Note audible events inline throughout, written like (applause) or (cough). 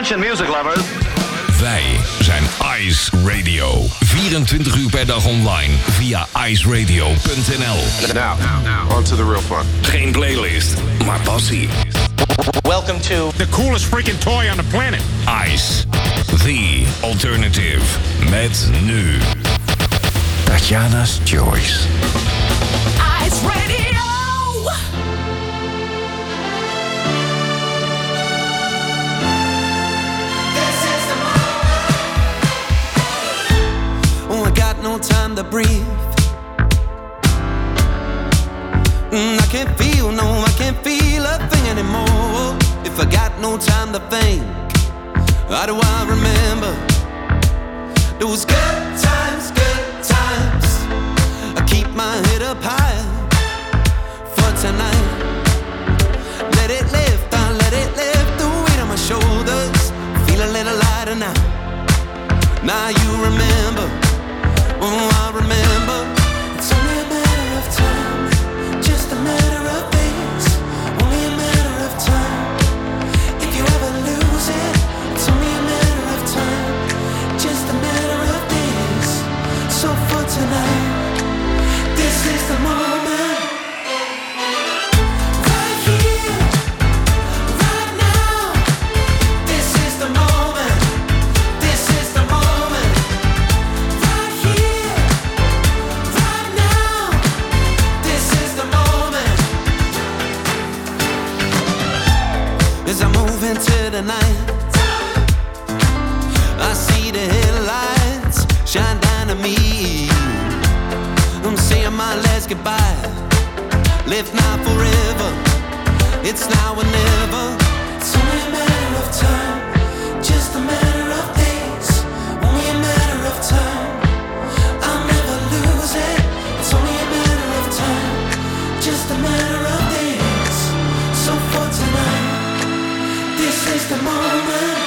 Attention music lovers. Wij zijn Ice Radio. 24 uur per dag online via iceradio.nl. Now, now, on to the real fun. Geen playlist, maar passie. Welcome to The coolest freaking toy on the planet. Ice, the alternative. Met nu Tatjana's Choice. Time to breathe. Mm, I can't feel, no, I can't feel a thing anymore. If I got no time to think, how do I remember those good times, good times? I keep my head up high for tonight. Let it lift, I let it lift the weight on my shoulders. Feel a little lighter now. Now you remember, tonight, this is the moment. The I see the headlights shine down on me. I'm saying my last goodbye. Live now forever. It's now or never. It's only a matter of time. Just a matter the moment.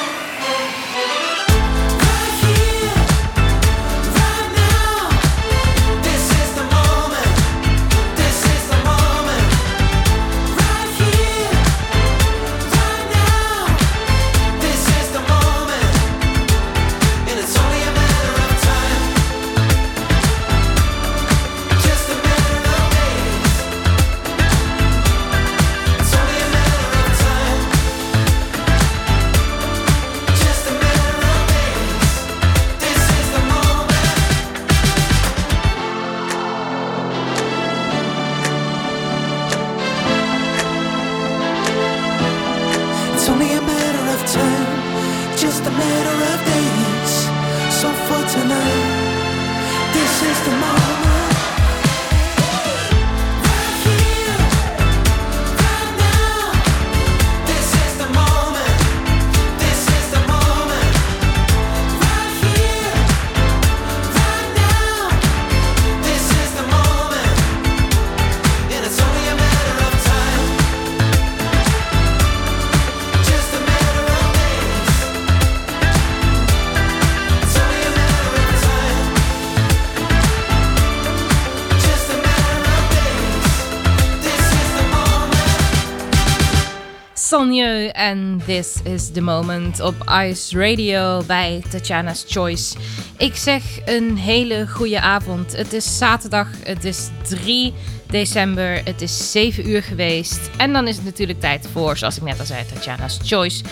Sanjeu en This is the Moment op Ice Radio bij Tatjana's Choice. Ik zeg een hele goede avond. Het is zaterdag, het is 3 december, het is 7 uur geweest. En dan is het natuurlijk tijd voor, zoals ik net al zei, Tatjana's Choice.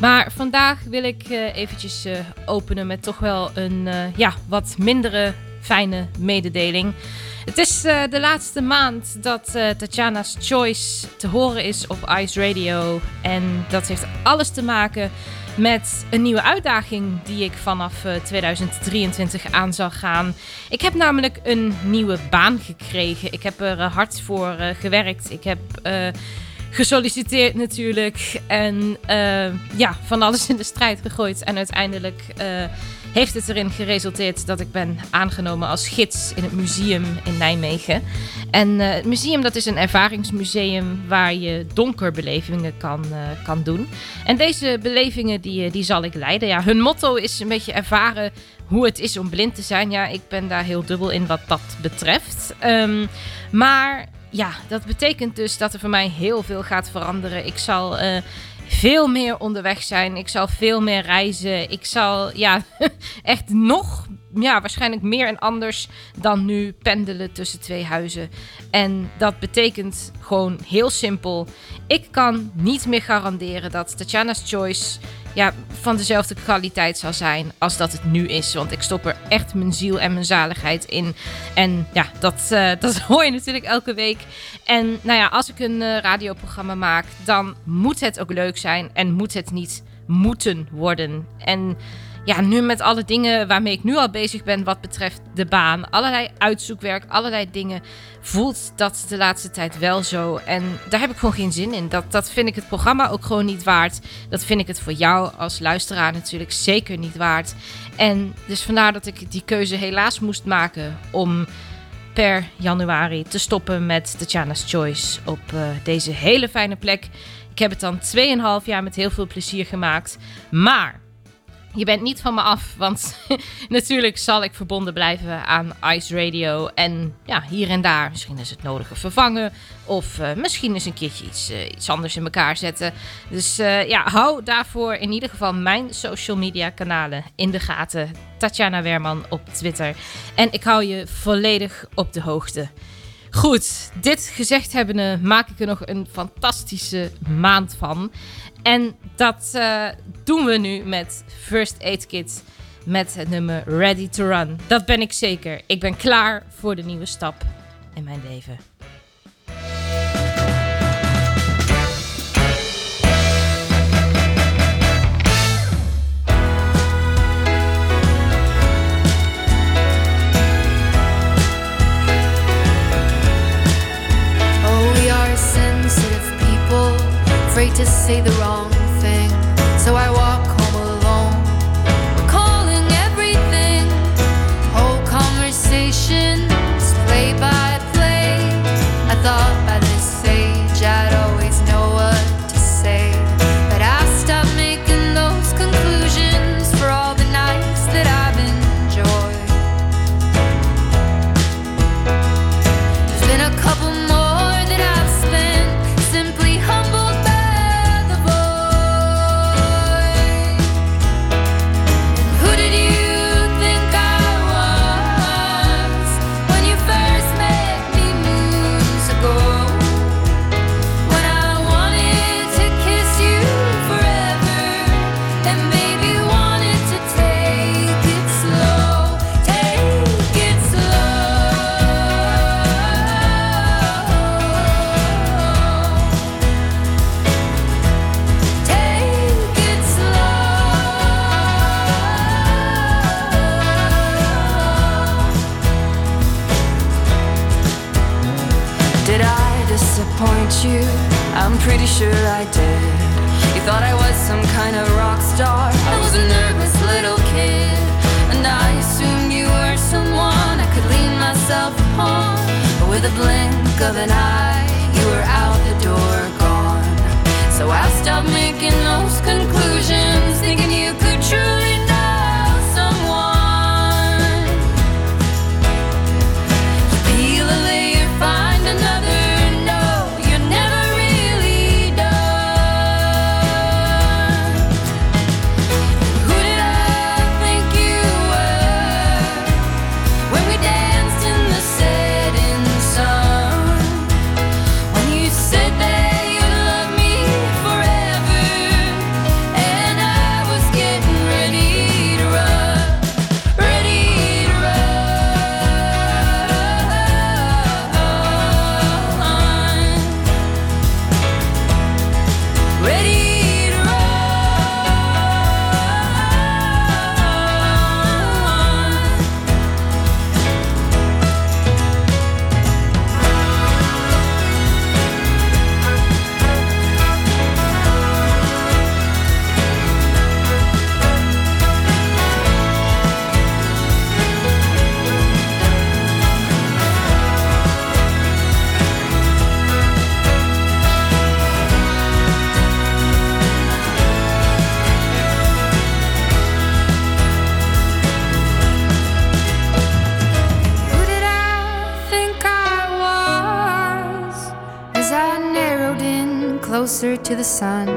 Maar vandaag wil ik eh, eventjes eh, openen met toch wel een eh, ja, wat mindere fijne mededeling. Het is eh, de laatste maand dat eh, Tatjana's Choice te horen is op Ice Radio. En dat heeft alles te maken met een nieuwe uitdaging die ik vanaf eh, 2023 aan zal gaan. Ik heb namelijk een nieuwe baan gekregen. Ik heb er eh, hard voor eh, gewerkt. Ik heb eh, gesolliciteerd natuurlijk. En eh, ja, van alles in de strijd gegooid. En uiteindelijk eh, heeft het erin geresulteerd dat ik ben aangenomen als gids in het museum in Nijmegen. En eh, het museum dat is een ervaringsmuseum waar je donkerbelevingen kan, eh, kan doen. En deze belevingen die, eh, die zal ik leiden. Ja, hun motto is een beetje ervaren hoe het is om blind te zijn. Ja, ik ben daar heel dubbel in wat dat betreft. Ehm, maar ja, dat betekent dus dat er voor mij heel veel gaat veranderen. Ik zal eh, veel meer onderweg zijn. Ik zal veel meer reizen. Ik zal ja, (laughs) echt nog, ja, waarschijnlijk meer en anders dan nu pendelen tussen twee huizen. En dat betekent gewoon heel simpel. Ik kan niet meer garanderen dat Tatjana's Choice ja, van dezelfde kwaliteit zal zijn als dat het nu is. Want ik stop er echt mijn ziel en mijn zaligheid in. En ja, dat, uh, (laughs) dat hoor je natuurlijk elke week. En nou ja, als ik een uh, radioprogramma maak, dan moet het ook leuk zijn en moet het niet moeten worden. En ja, nu met alle dingen waarmee ik nu al bezig ben wat betreft de baan, allerlei uitzoekwerk, allerlei dingen, voelt dat de laatste tijd wel zo. En daar heb ik gewoon geen zin in. Dat, dat vind ik het programma ook gewoon niet waard. Dat vind ik het voor jou als luisteraar natuurlijk zeker niet waard. En dus vandaar dat ik die keuze helaas moest maken om per januari te stoppen met Tatjana's Choice op uh, deze hele fijne plek. Ik heb het dan 2,5 jaar met heel veel plezier gemaakt. Maar je bent niet van me af, want (laughs) natuurlijk zal ik verbonden blijven aan Ice Radio. En ja, hier en daar, misschien is het nodige vervangen. Of uh, misschien eens een keertje iets, uh, iets anders in elkaar zetten. Dus uh, ja, hou daarvoor in ieder geval mijn social media kanalen in de gaten. Tatjana Werman op Twitter. En ik hou je volledig op de hoogte. Goed, dit gezegd hebbende maak ik er nog een fantastische maand van. En dat uh, doen we nu met First Aid Kit met het nummer Ready to Run. Dat ben ik zeker. Ik ben klaar voor de nieuwe stap in mijn leven. Afraid to say the wrong thing. So I walk home alone, calling everything. Whole conversations, play by play. I thought by this stage the sun?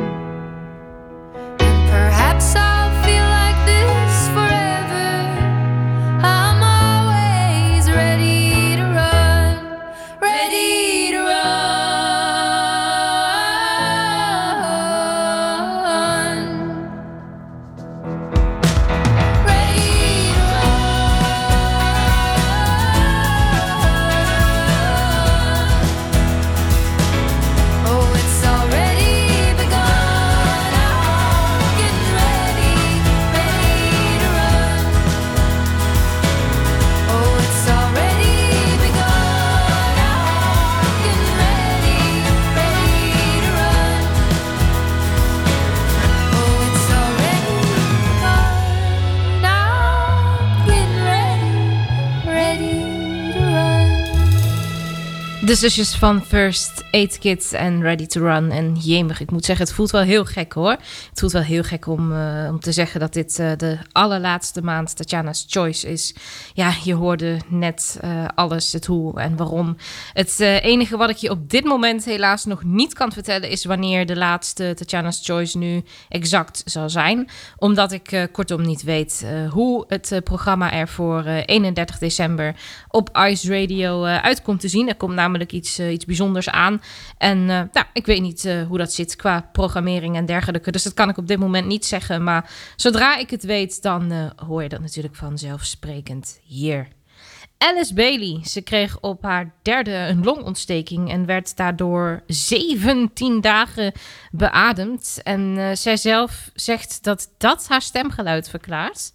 De zusjes van First Aid Kids en Ready to Run. En jemig, ik moet zeggen, het voelt wel heel gek hoor. Het voelt wel heel gek om, uh, om te zeggen dat dit uh, de allerlaatste maand Tatjana's Choice is. Ja, je hoorde net uh, alles, het hoe en waarom. Het enige wat ik je op dit moment helaas nog niet kan vertellen... is wanneer de laatste Tatjana's Choice nu exact zal zijn. Omdat ik kortom niet weet hoe het programma er voor 31 december op Ice Radio uitkomt te zien. Er komt namelijk namelijk iets, uh, iets bijzonders aan. En uh, nou, ik weet niet uh, hoe dat zit qua programmering en dergelijke. Dus dat kan ik op dit moment niet zeggen. Maar zodra ik het weet, dan hoor je dat natuurlijk vanzelfsprekend hier. Alice Bailey, ze kreeg op haar derde een longontsteking en werd daardoor 17 dagen beademd. En uh, zij zelf zegt dat dat haar stemgeluid verklaart.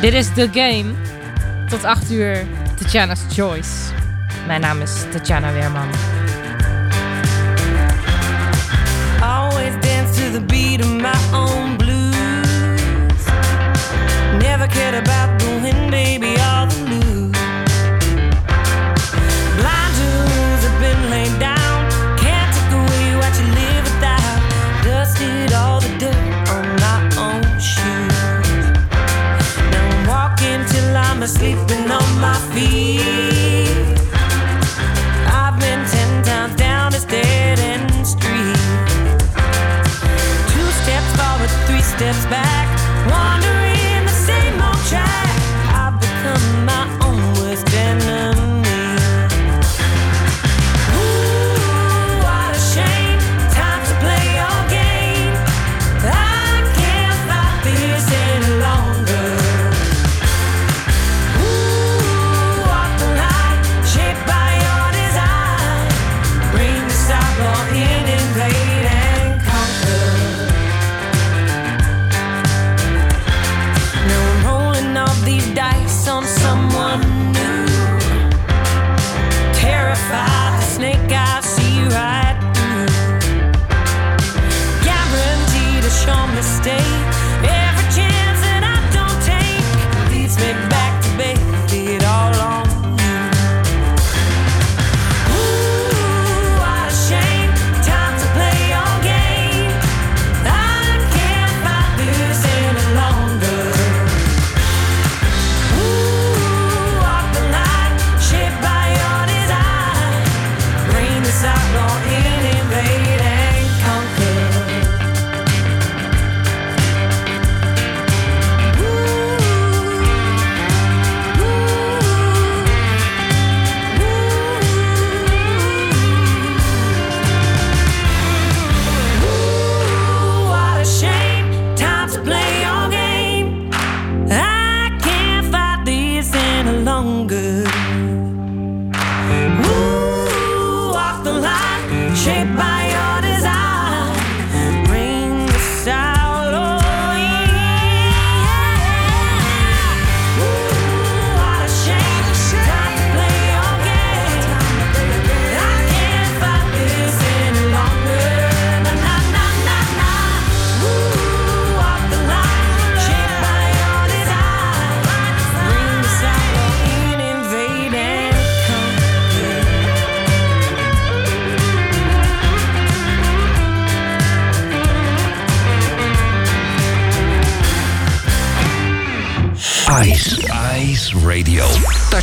Dit is The Game. Tot 8 uur Tatjana's Choice. Mijn naam is Tatjana Weerman. Always dance to the beat of my own blues. Never cared about the win, baby, all the I'm sleeping on my feet. I've been ten times down this dead end street. Two steps forward, three steps back. Wandering the same old track.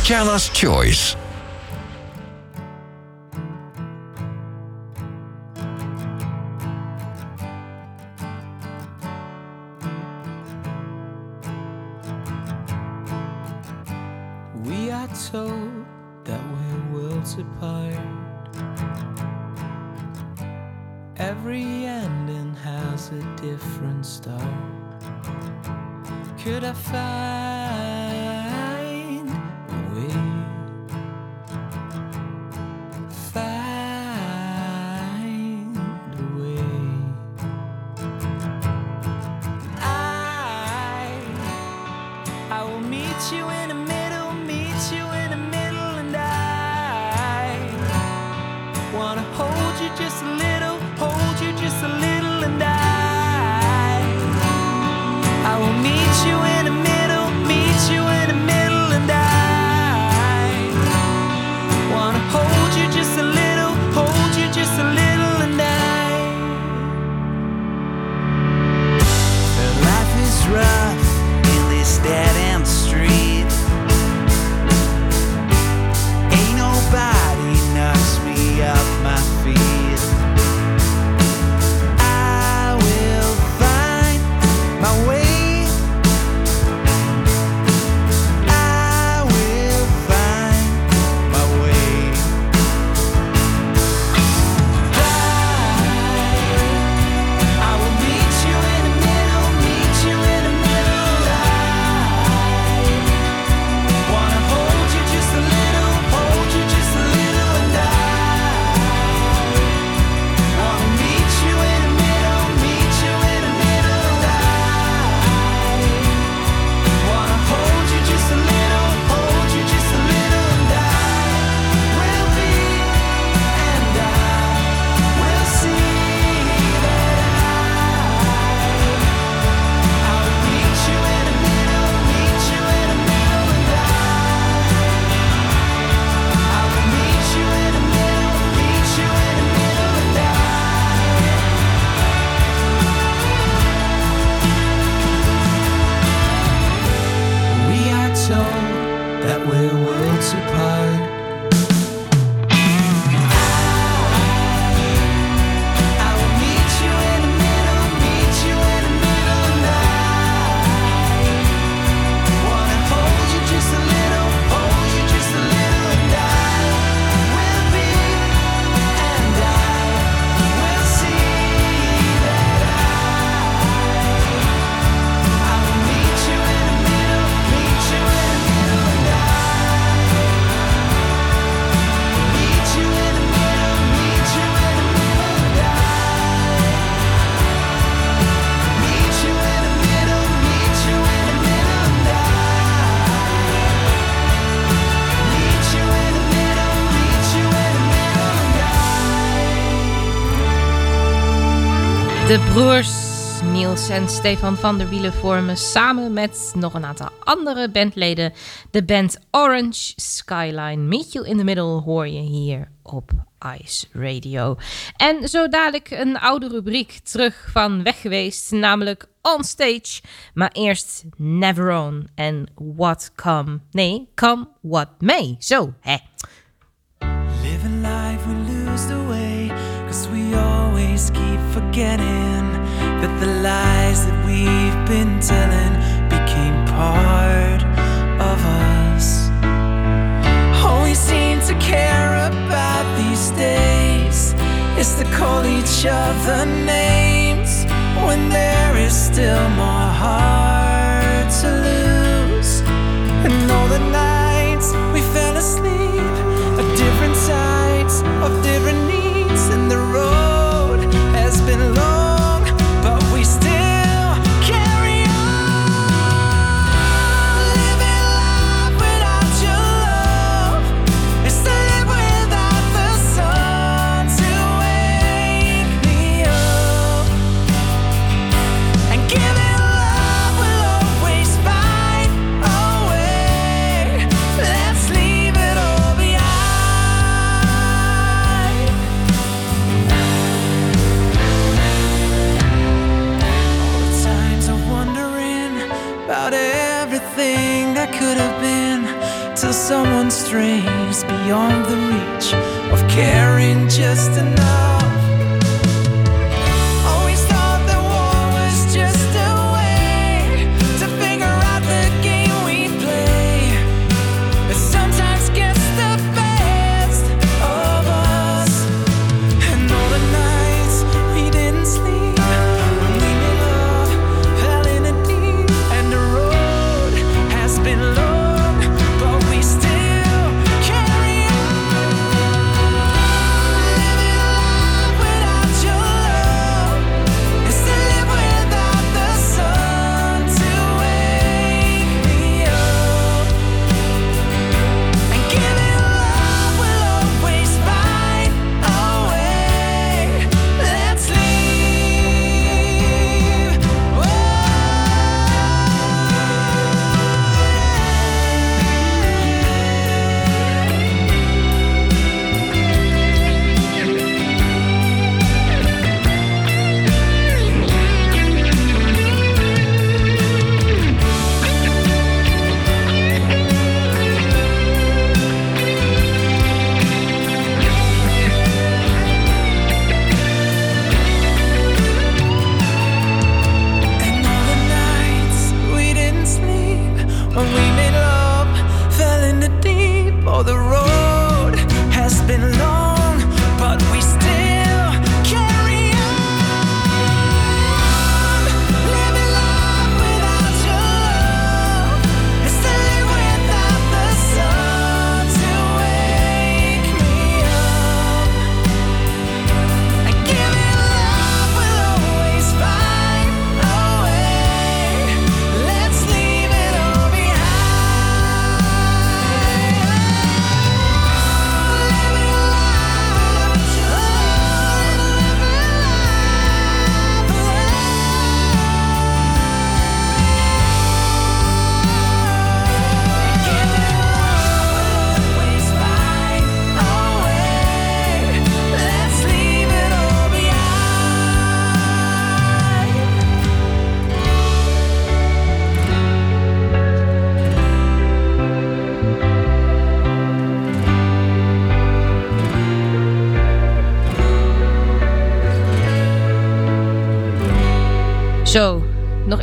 Tatjana's Choice. De broers Niels en Stefan van der Wielen vormen samen met nog een aantal andere bandleden de band Orange Skyline. Meet You in the Middle hoor je hier op Ice Radio. En zo dadelijk een oude rubriek terug van weg geweest, namelijk On Stage. Maar eerst Never On en What Come. Nee, Come What May. Zo, hè. Always keep forgetting that the lies that we've been telling became part of us. All we seem to care about these days is to call each other names when there is still more heart to lose. And all the nights we fell asleep different sides of different needs, and the road strays beyond the reach of caring just enough.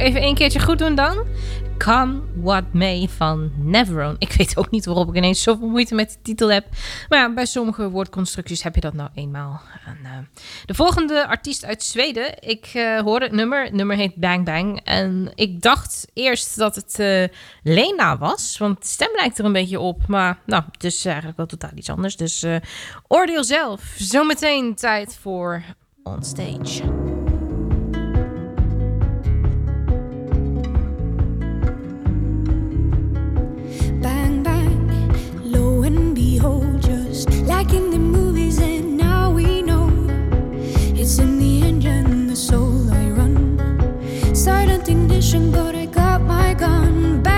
Even een keertje goed doen dan. Come What May van Neveron. Ik weet ook niet waarop ik ineens zoveel moeite met de titel heb. Maar ja, bij sommige woordconstructies heb je dat nou eenmaal. En, eh, de volgende artiest uit Zweden. Ik eh, hoorde het nummer. Het nummer heet Bang Bang. En ik dacht eerst dat het eh, Lena was. Want de stem lijkt er een beetje op. Maar nou, het is eigenlijk wel totaal iets anders. Dus oordeel zelf. Zometeen tijd voor On like in the movies, and now we know it's in the engine, the soul I run. Silent ignition, but I got my gun.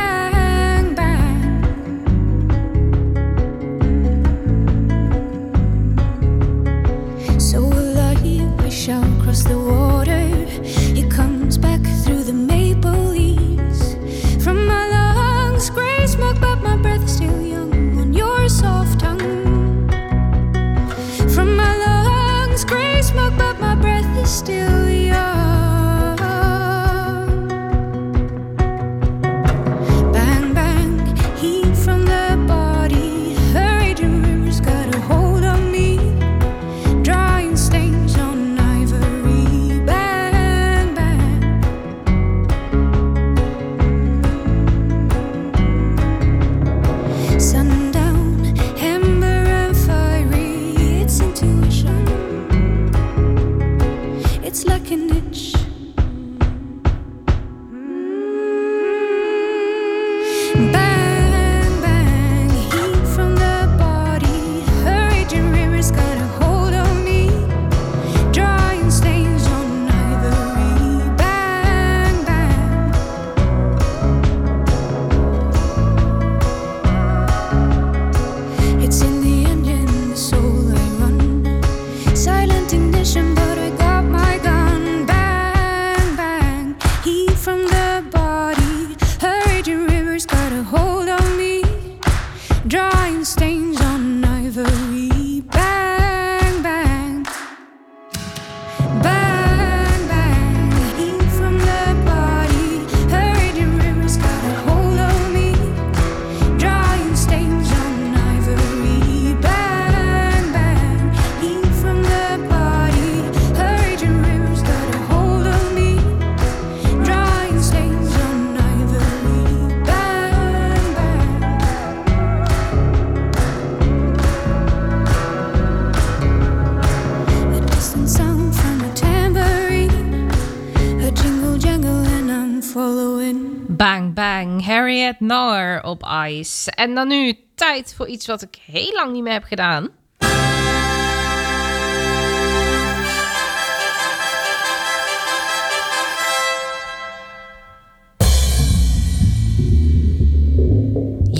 En dan nu tijd voor iets wat ik heel lang niet meer heb gedaan.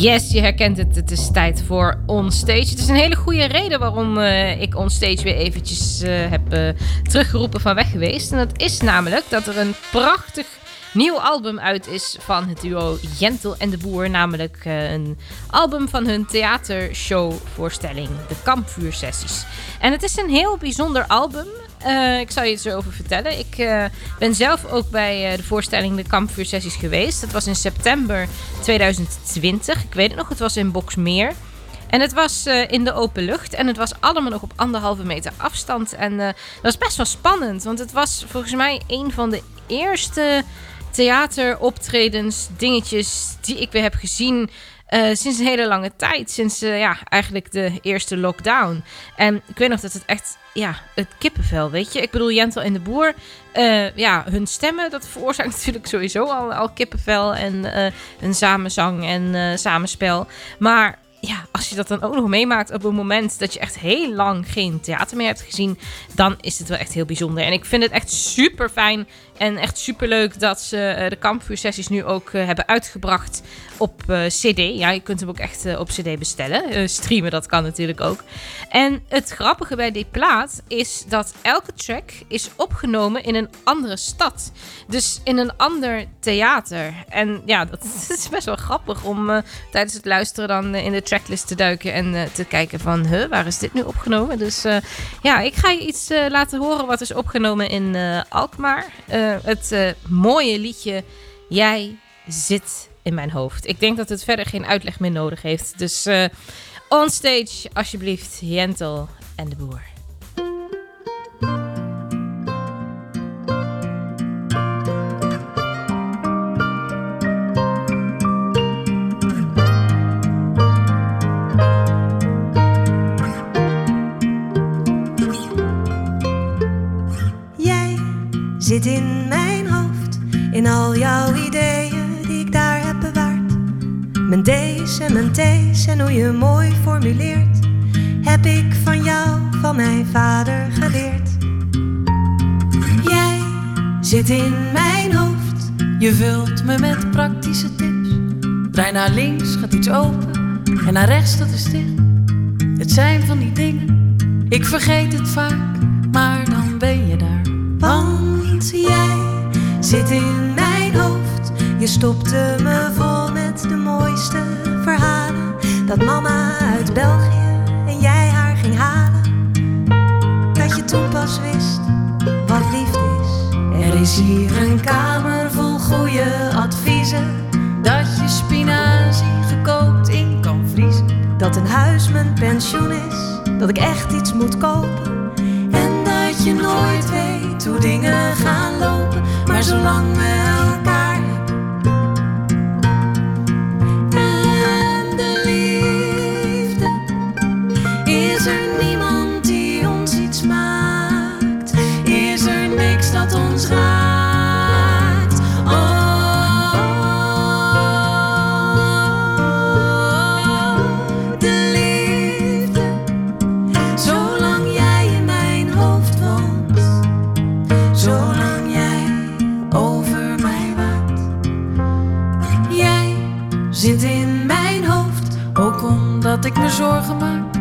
Yes, je herkent het. Het is tijd voor Onstage. Het is een hele goede reden waarom eh, ik Onstage weer eventjes eh, heb eh, teruggeroepen van weg geweest. En dat is namelijk dat er een prachtig nieuw album uit is van het duo Jentel en de Boer. Namelijk eh, een album van hun theatershowvoorstelling, de Kampvuursessies. En het is een heel bijzonder album. Eh, ik zal je iets erover vertellen. Ik eh, ben zelf ook bij de voorstelling de Kampvuursessies geweest. Dat was in september 2020. Ik weet het nog, het was in Boksmeer. En het was in de open lucht en het was allemaal nog op anderhalve meter afstand. En dat was best wel spannend, want het was volgens mij een van de eerste theateroptredens, dingetjes die ik weer heb gezien eh, sinds een hele lange tijd. Sinds eh, ja, eigenlijk de eerste lockdown. En ik weet nog dat het echt, ja, het kippenvel, weet je. Ik bedoel, Jentel en de Boer, eh, ja, hun stemmen, dat veroorzaakt (laughs) natuurlijk sowieso al, al kippenvel. En hun samenzang en samenspel. Maar ja, als je dat dan ook nog meemaakt op een moment dat je echt heel lang geen theater meer hebt gezien, dan is het wel echt heel bijzonder. En ik vind het echt super fijn en echt super leuk dat ze eh, de kampvuursessies nu ook eh, hebben uitgebracht op eh, CD. Ja, je kunt hem ook echt op CD bestellen. Streamen, dat kan natuurlijk ook. En het grappige bij die plaat is dat elke track is opgenomen in een andere stad. Dus in een ander theater. En ja, dat (laughs) is best wel grappig om tijdens het luisteren dan in de tracklist te duiken en te kijken van, huh, waar is dit nu opgenomen? Dus ja, ik ga je iets laten horen wat is opgenomen in Alkmaar. Het eh, mooie liedje Jij zit in mijn hoofd. Ik denk dat het verder geen uitleg meer nodig heeft. Dus eh on stage, alsjeblieft, Jentel en de Boer. Zit in mijn hoofd, in al jouw ideeën die ik daar heb bewaard. Mijn D's en mijn T's en hoe je mooi formuleert, heb ik van jou, van mijn vader geleerd. Jij zit in mijn hoofd, Je vult me met praktische tips. Draai naar links, gaat iets open. En naar rechts, dat is dicht. Het zijn van die dingen, ik vergeet het vaak. Maar dan ben je daar. Jij zit in mijn hoofd. Je stopte me vol met de mooiste verhalen. Dat mama uit België en jij haar ging halen. Dat je toen pas wist wat liefde is. Er is hier een kamer vol goede adviezen. Dat je spinazie gekookt in kan vriezen. Dat een huis mijn pensioen is. Dat ik echt iets moet kopen. En dat je nooit weet hoe dingen gaan lopen. Maar zolang we elkaar ik me zorgen maak.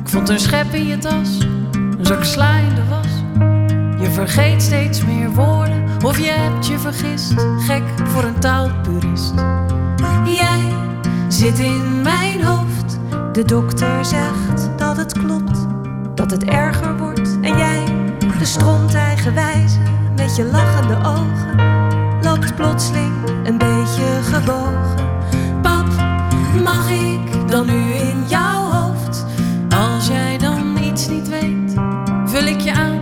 Ik vond een schep in je tas, een zak sla in de was. Je vergeet steeds meer woorden, of je hebt je vergist. Gek voor een taalpurist. Jij zit in mijn hoofd. De dokter zegt dat het klopt, dat het erger wordt. En jij, de stront eigenwijze, met je lachende ogen, loopt plotseling een beetje gebogen. Pap, mag ik dan nu in jouw hoofd? Als jij dan iets niet weet, vul ik je aan.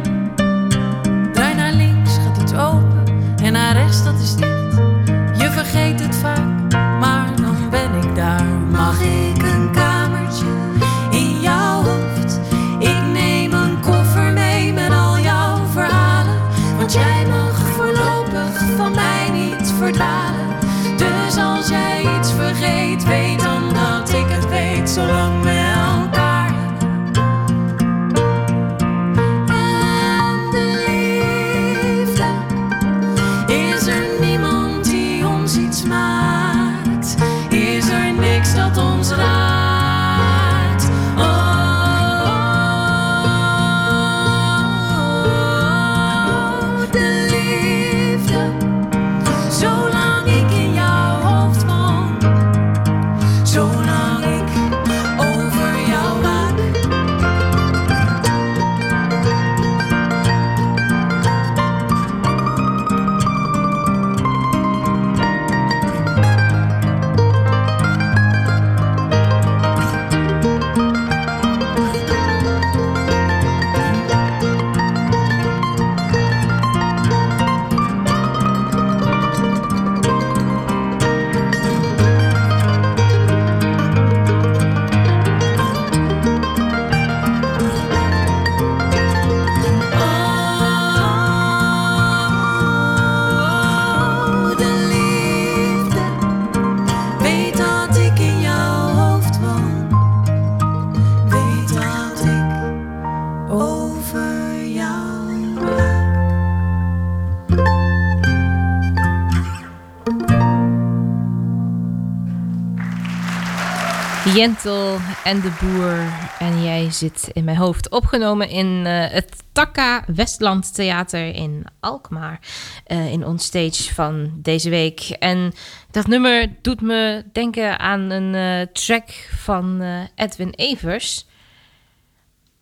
Jentel en de Boer en jij zit in mijn hoofd. Opgenomen in eh, het Takka Westland Theater in Alkmaar. eh, in ons stage van deze week. En dat nummer doet me denken aan een eh, track van Edwin Evers.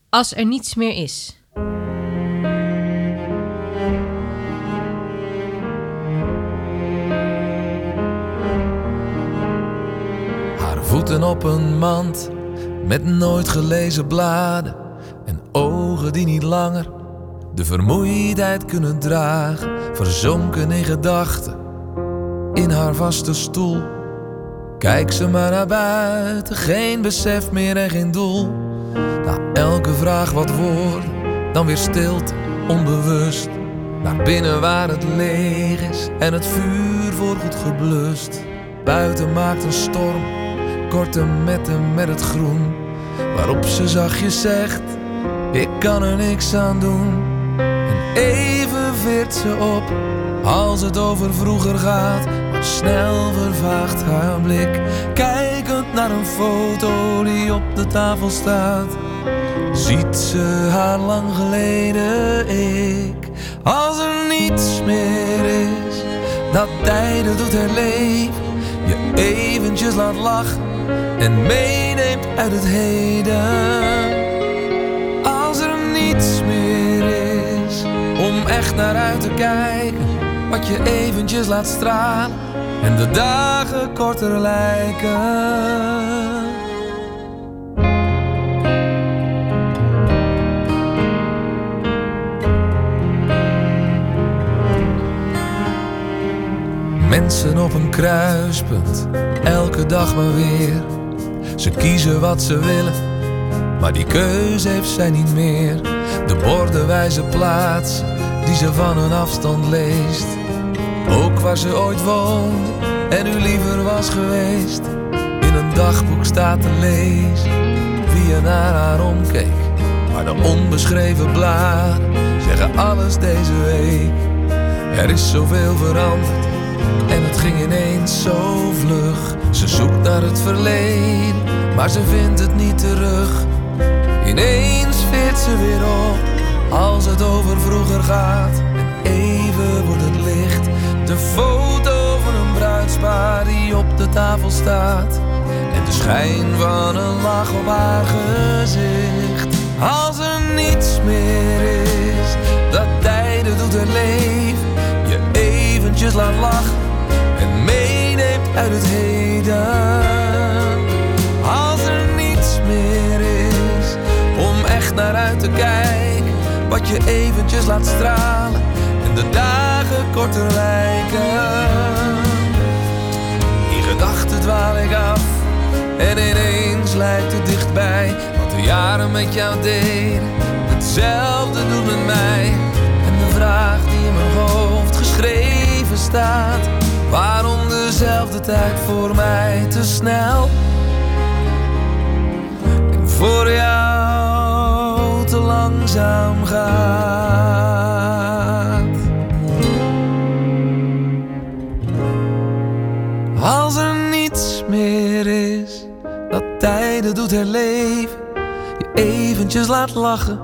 Als er niets meer is. Op een mand met nooit gelezen bladen en ogen die niet langer de vermoeidheid kunnen dragen, verzonken in gedachten in haar vaste stoel. Kijk ze maar naar buiten, geen besef meer en geen doel. Na elke vraag wat woorden, dan weer stilte, onbewust. Naar binnen waar het leeg is en het vuur voorgoed geblust. Buiten maakt een storm, korte metten met het groen. Waarop ze zachtjes zegt, ik kan er niks aan doen. En even veert ze op Als het over vroeger gaat, maar snel vervaagt haar blik. Kijkend naar een foto die op de tafel staat. Ziet ze haar lang geleden ik. Als er niets meer is, dat tijden doet herleven. Je eventjes laat lachen en meeneemt uit het heden. Als er niets meer is om echt naar uit te kijken, wat je eventjes laat stralen en de dagen korter lijken. Mensen op een kruispunt, elke dag maar weer. Ze kiezen wat ze willen, maar die keuze heeft zij niet meer. De borden wijzen plaatsen die ze van een afstand leest. Ook waar ze ooit woonde en u liever was geweest. In een dagboek staat te lezen wie er naar haar omkeek. Maar de onbeschreven bladen zeggen alles deze week. Er is zoveel veranderd en het ging ineens zo vlug. Ze zoekt naar het verleden, maar ze vindt het niet terug. Ineens veert ze weer op als het over vroeger gaat. En even wordt het licht. De foto van een bruidspaar die op de tafel staat. En de schijn van een lach op haar gezicht. Als er niets meer eventjes laat lachen en meeneemt uit het heden. Als er niets meer is om echt naar uit te kijken, wat je eventjes laat stralen en de dagen korter lijken. In gedachten dwaal ik af en ineens lijkt het dichtbij wat de jaren met jou deden. Hetzelfde doen met mij en de vraag die in mijn hoofd geschreven staat. Waarom dezelfde tijd voor mij te snel en voor jou te langzaam gaat? Als er niets meer is dat tijden doet herleven, je eventjes laat lachen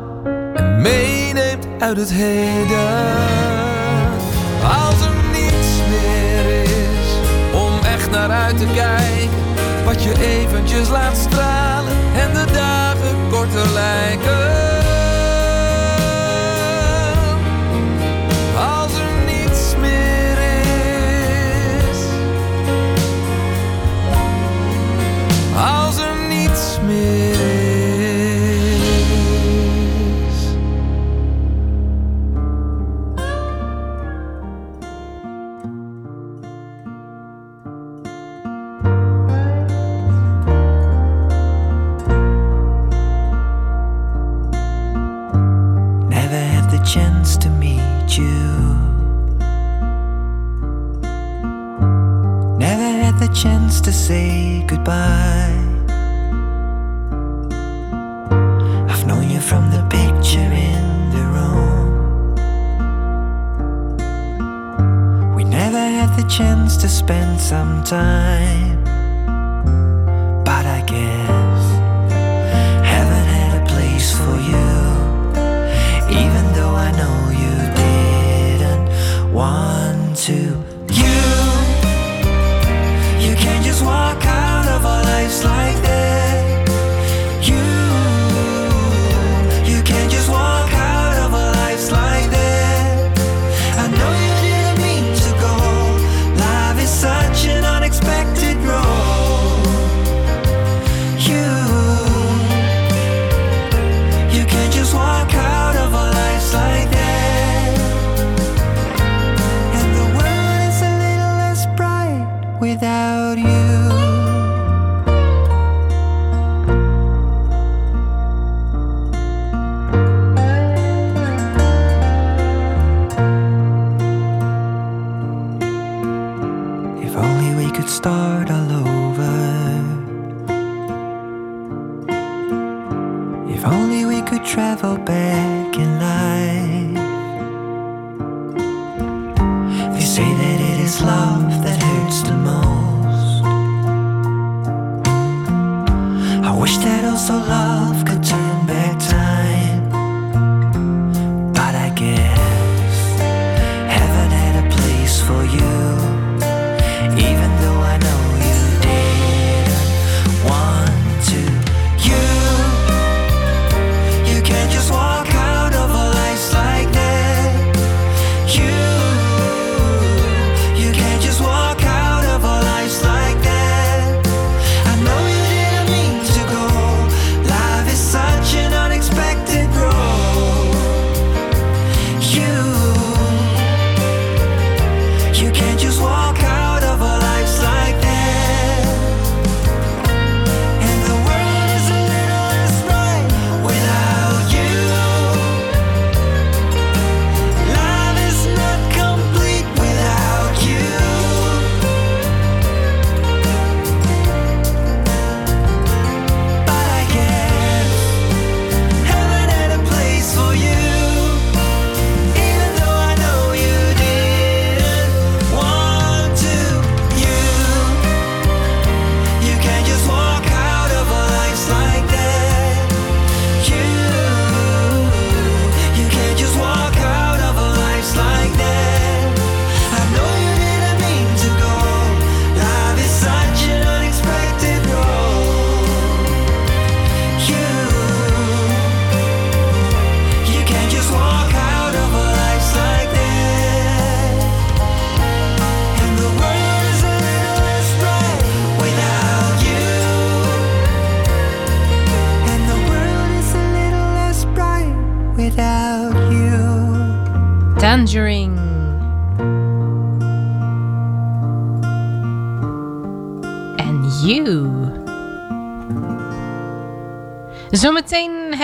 en meeneemt uit het heden. Uit te kijken, wat je eventjes laat stralen en de dagen korter lijken. Goodbye. I've known you from the picture in the room. We never had the chance to spend some time.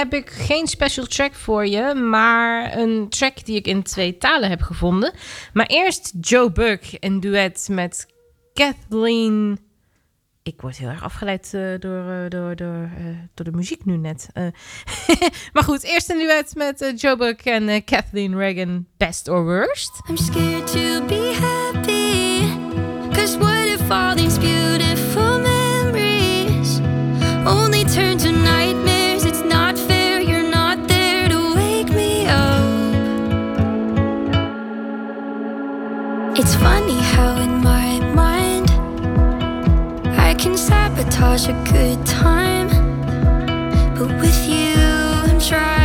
heb ik geen special track voor je, maar een track die ik in twee talen heb gevonden. Maar eerst Joe Buck, in duet met Kathleen. Ik word heel erg afgeleid eh, eh, door, door, door, door de muziek nu net. (laughs) maar goed, eerst een duet met Joe Buck en Kathleen Reagan. Best or worst? I'm scared to be It's funny how in my mind I can sabotage a good time, but with you I'm trying.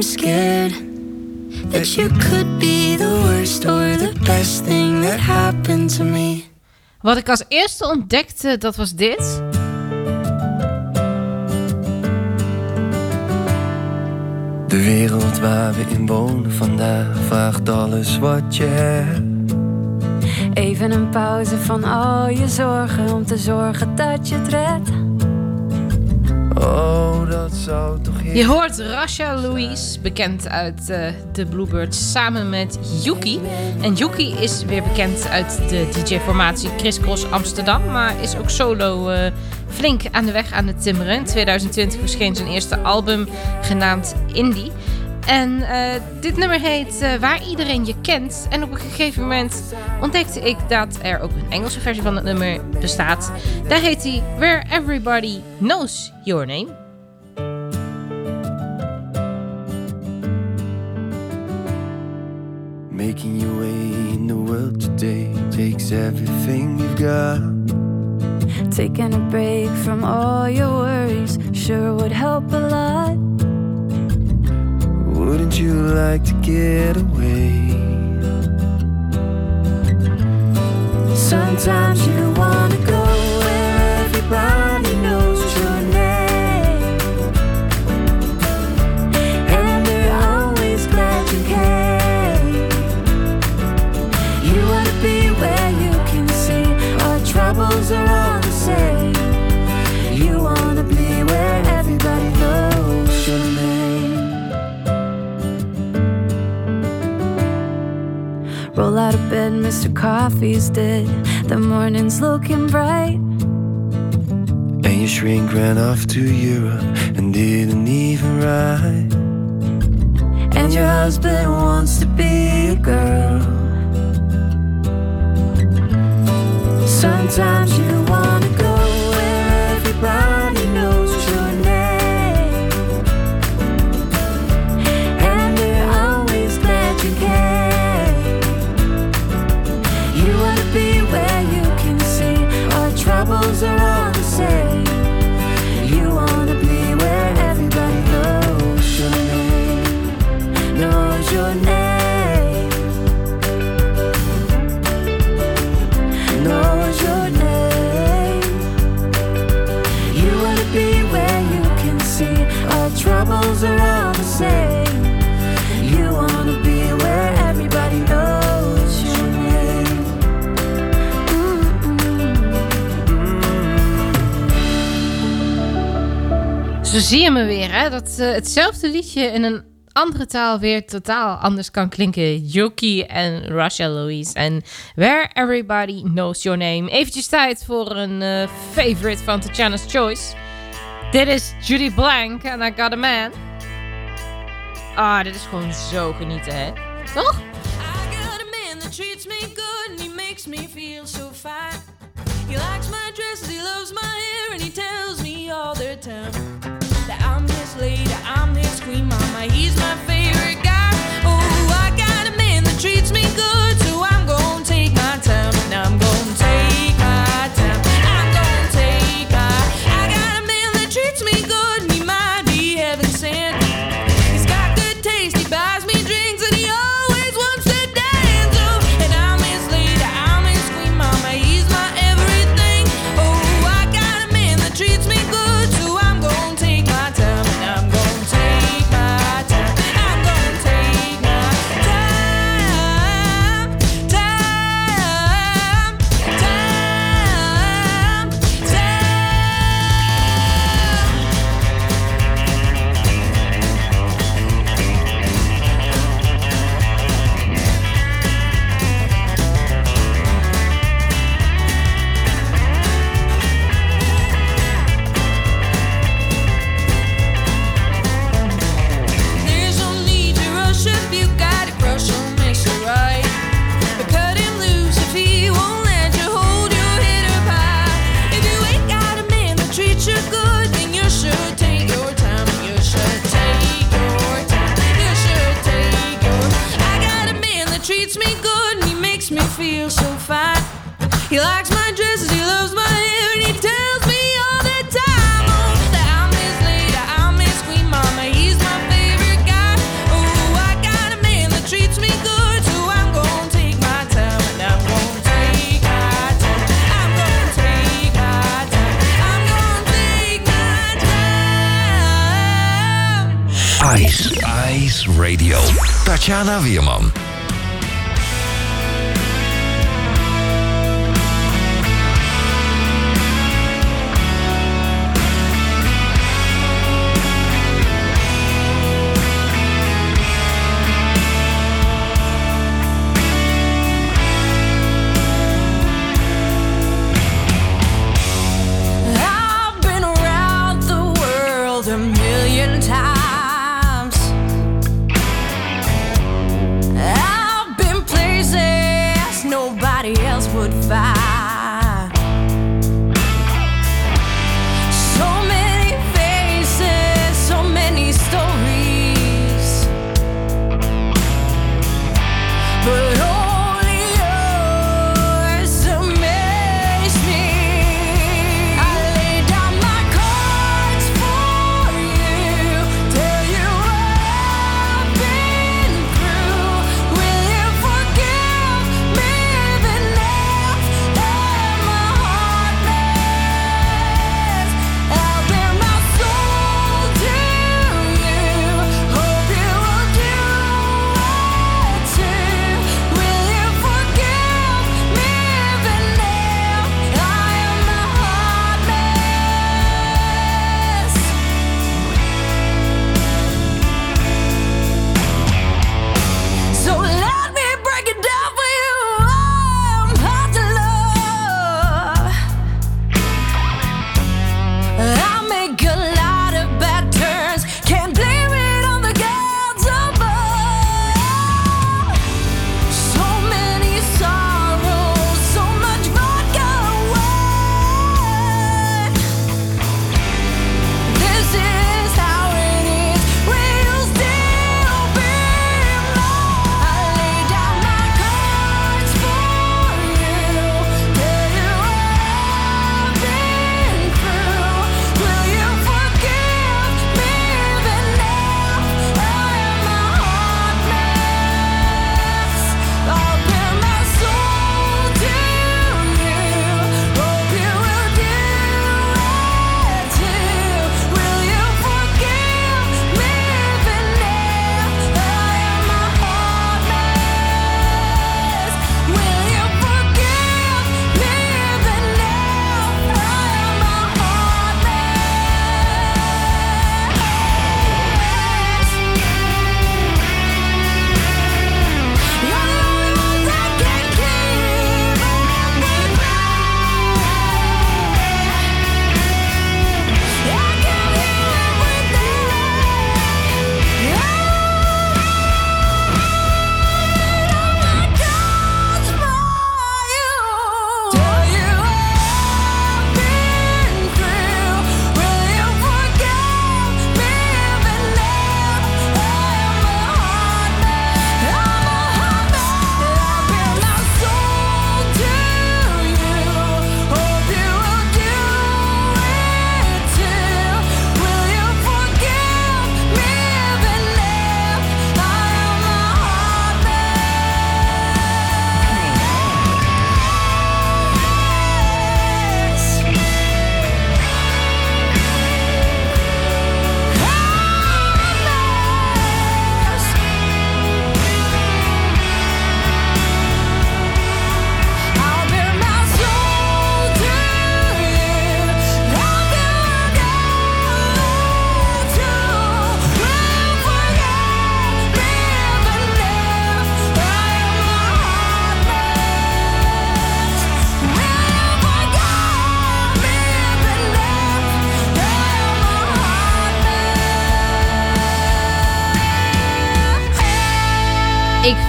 I'm scared that you could be the worst or the best thing that happened to me. Wat ik als eerste ontdekte, dat was dit. De wereld waar we in wonen vandaag vraagt alles wat je hebt. Even een pauze van al je zorgen om te zorgen dat je het redt. Oh, dat zou toch Je hoort Rasha Louise, bekend uit eh, de Bluebirds, samen met Yuki. En Yuki is weer bekend uit de DJ-formatie Chris Cross Amsterdam, maar is ook solo eh, flink aan de weg aan het timmeren. In 2020 verscheen zijn eerste album genaamd Indie. En eh, dit nummer heet eh, Waar iedereen je kent. En op een gegeven moment ontdekte ik dat er ook een Engelse versie van het nummer bestaat. Daar heet hij Where Everybody Knows Your Name. Making your way in the world today takes everything you've got. Taking a break from all your worries sure would help a lot. Wouldn't you like to get away? Sometimes you wanna go where everybody out of bed, Mr. Coffee's dead. The morning's looking bright. And your shrink ran off to Europe and didn't even write. And your husband wants to be a girl. Sometimes you wanna troubles are all be where everybody knows your name. Zo zie je me weer, hè? Dat eh, hetzelfde liedje in een andere taal weer totaal anders kan klinken. Yuki en Russia Louise en Where Everybody Knows Your Name. Eventjes tijd voor een eh, favorite van Tatjana's Choice. Dit is Judy Blank en I Got a Man. Ah, dit is gewoon zo genieten, hè? Toch? I got a man that treats me good and he makes me feel so fine. He likes my dresses, he loves my hair, and he tells me all the time that I'm his lady, I'm his queen, mama. He's my favorite guy. Oh, I got a man that treats me good, so I'm gonna take my time, and I'm gonna take treats me good and he makes me feel so fine. He likes my dresses, he loves my hair, and he tells me all the time. Oh, that I'm his lady, I'm his queen mama, he's my favorite guy. Oh, I got a man that treats me good, so I'm gonna take my time and I'm gonna take my time. I'm gonna take my time. I'm gonna take my time. Ice, Ice Radio. Tatjana Weerman.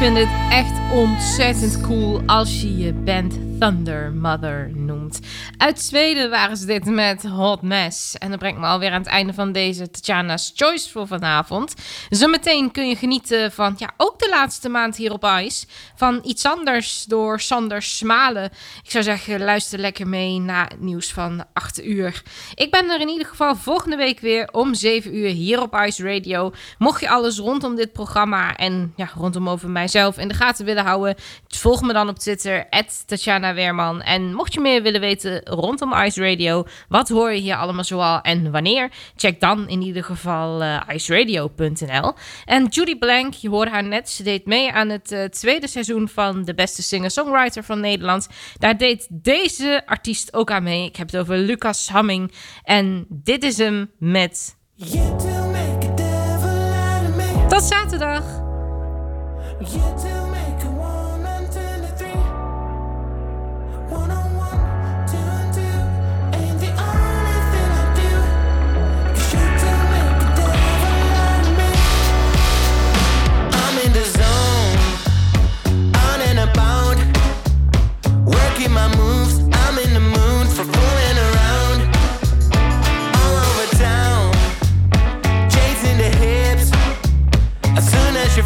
vind het echt ontzettend cool als je je band Thunder Mother noemt. Uit Zweden waren ze dit met Hot Mess. En dat brengt me alweer aan het einde van deze Tatjana's Choice voor vanavond. Zometeen kun je genieten van, ja, ook de laatste maand hier op IJs. Van iets anders door Sander Smalen. Ik zou zeggen, luister lekker mee na het nieuws van 8 uur. Ik ben er in ieder geval volgende week weer om 7 uur hier op Ice Radio. Mocht je alles rondom dit programma en ja, rondom over mijzelf in de gaten willen houden, volg me dan op Twitter, Tatjana Weerman. En mocht je meer willen weten rondom Ice Radio, wat hoor je hier allemaal zoal en wanneer, check dan in ieder geval uh, iceradio.nl. En Judy Blank, je hoorde haar net, ze deed mee aan het uh, tweede seizoen van de beste singer-songwriter van Nederland. Daar deed deze artiest ook aan mee. Ik heb het over Lucas Hamming. En dit is hem met... Tot zaterdag!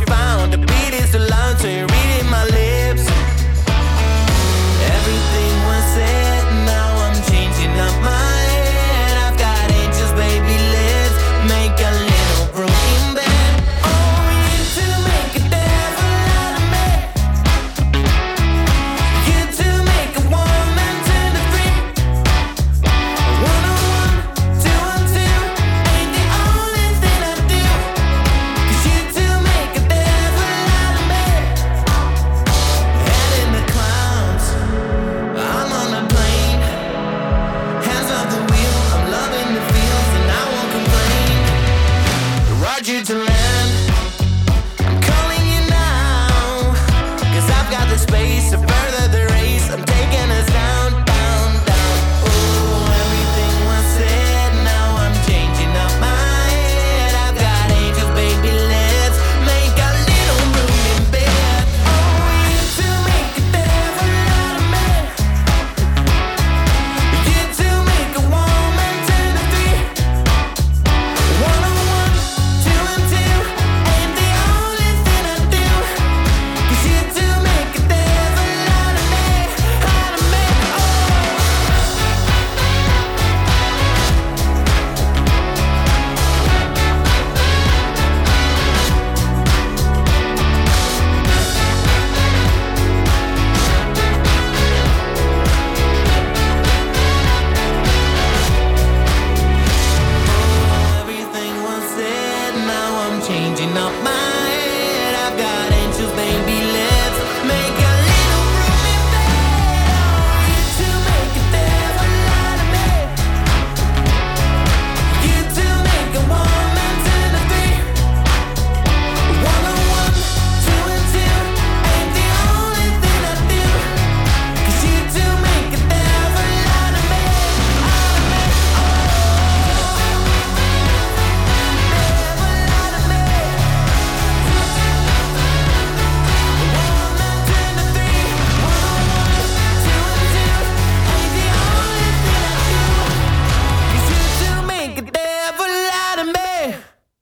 Found, the